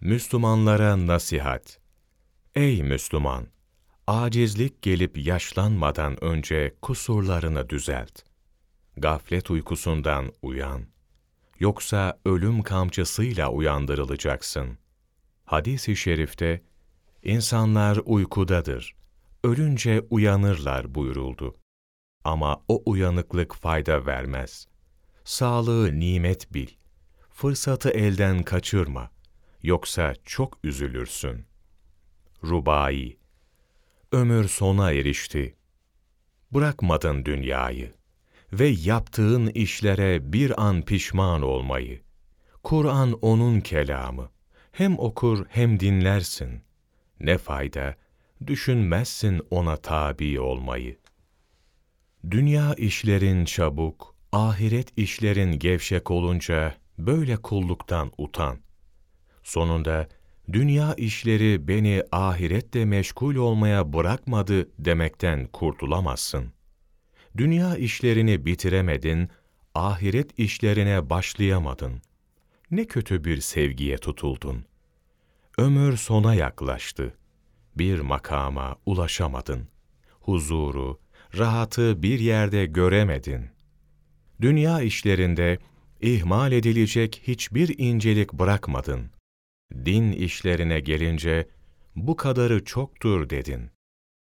Müslümanlara nasihat. Ey Müslüman! Acizlik gelip yaşlanmadan önce kusurlarını düzelt. Gaflet uykusundan uyan. Yoksa ölüm kamçısıyla uyandırılacaksın. Hadis-i şerifte, insanlar uykudadır, ölünce uyanırlar buyuruldu. Ama o uyanıklık fayda vermez. Sağlığı nimet bil. Fırsatı elden kaçırma. Yoksa çok üzülürsün. Rubai Ömür sona erişti. Bırakmadın dünyayı ve yaptığın işlere bir an pişman olmayı. Kur'an onun kelamı. Hem okur hem dinlersin. Ne fayda, düşünmezsin ona tabi olmayı. Dünya işlerin çabuk, ahiret işlerin gevşek olunca böyle kulluktan utan. Sonunda dünya işleri beni ahirette meşgul olmaya bırakmadı demekten kurtulamazsın. Dünya işlerini bitiremedin, ahiret işlerine başlayamadın. Ne kötü bir sevgiye tutuldun. Ömür sona yaklaştı. Bir makama ulaşamadın. Huzuru, rahatı bir yerde göremedin. Dünya işlerinde ihmal edilecek hiçbir incelik bırakmadın. Din işlerine gelince bu kadarı çoktur dedin.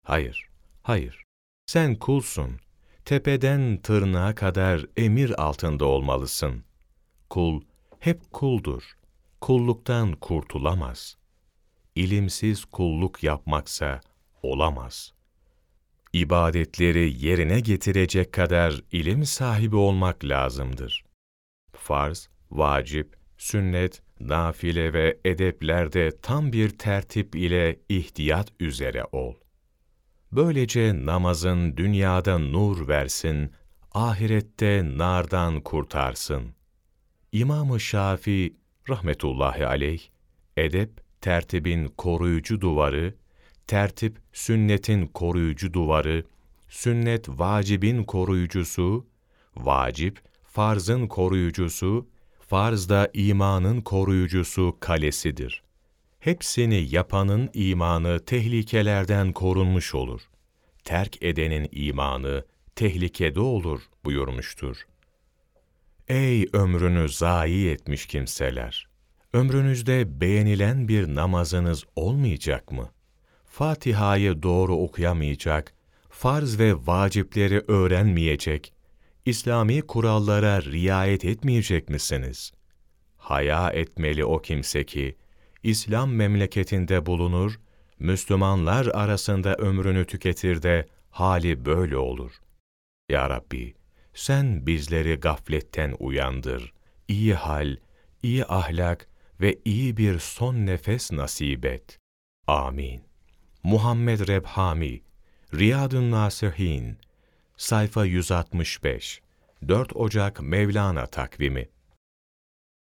Hayır, hayır. Sen kulsun. Tepeden tırnağa kadar emir altında olmalısın. Kul hep kuldur. Kulluktan kurtulamaz. İlimsiz kulluk yapmaksa olamaz. İbadetleri yerine getirecek kadar ilim sahibi olmak lazımdır. Farz, vacip, sünnet, nafile ve edeplerde tam bir tertip ile ihtiyat üzere ol. Böylece namazın dünyada nur versin, ahirette nardan kurtarsın. İmam-ı Şafii rahmetullahi aleyh, edep tertibin koruyucu duvarı, tertip sünnetin koruyucu duvarı, sünnet vacibin koruyucusu, vacip farzın koruyucusu, farz da imanın koruyucusu kalesidir. Hepsini yapanın imanı tehlikelerden korunmuş olur. Terk edenin imanı tehlikede olur buyurmuştur. Ey ömrünü zayi etmiş kimseler! Ömrünüzde beğenilen bir namazınız olmayacak mı? Fatiha'yı doğru okuyamayacak, farz ve vacipleri öğrenmeyecek, İslami kurallara riayet etmeyecek misiniz? Haya etmeli o kimse ki, İslam memleketinde bulunur, Müslümanlar arasında ömrünü tüketir de hali böyle olur. Ya Rabbi, sen bizleri gafletten uyandır, iyi hal, iyi ahlak ve iyi bir son nefes nasip et. Amin. Muhammed Rebhami, Riyadun Nasihin, sayfa 165, 4 Ocak Mevlana takvimi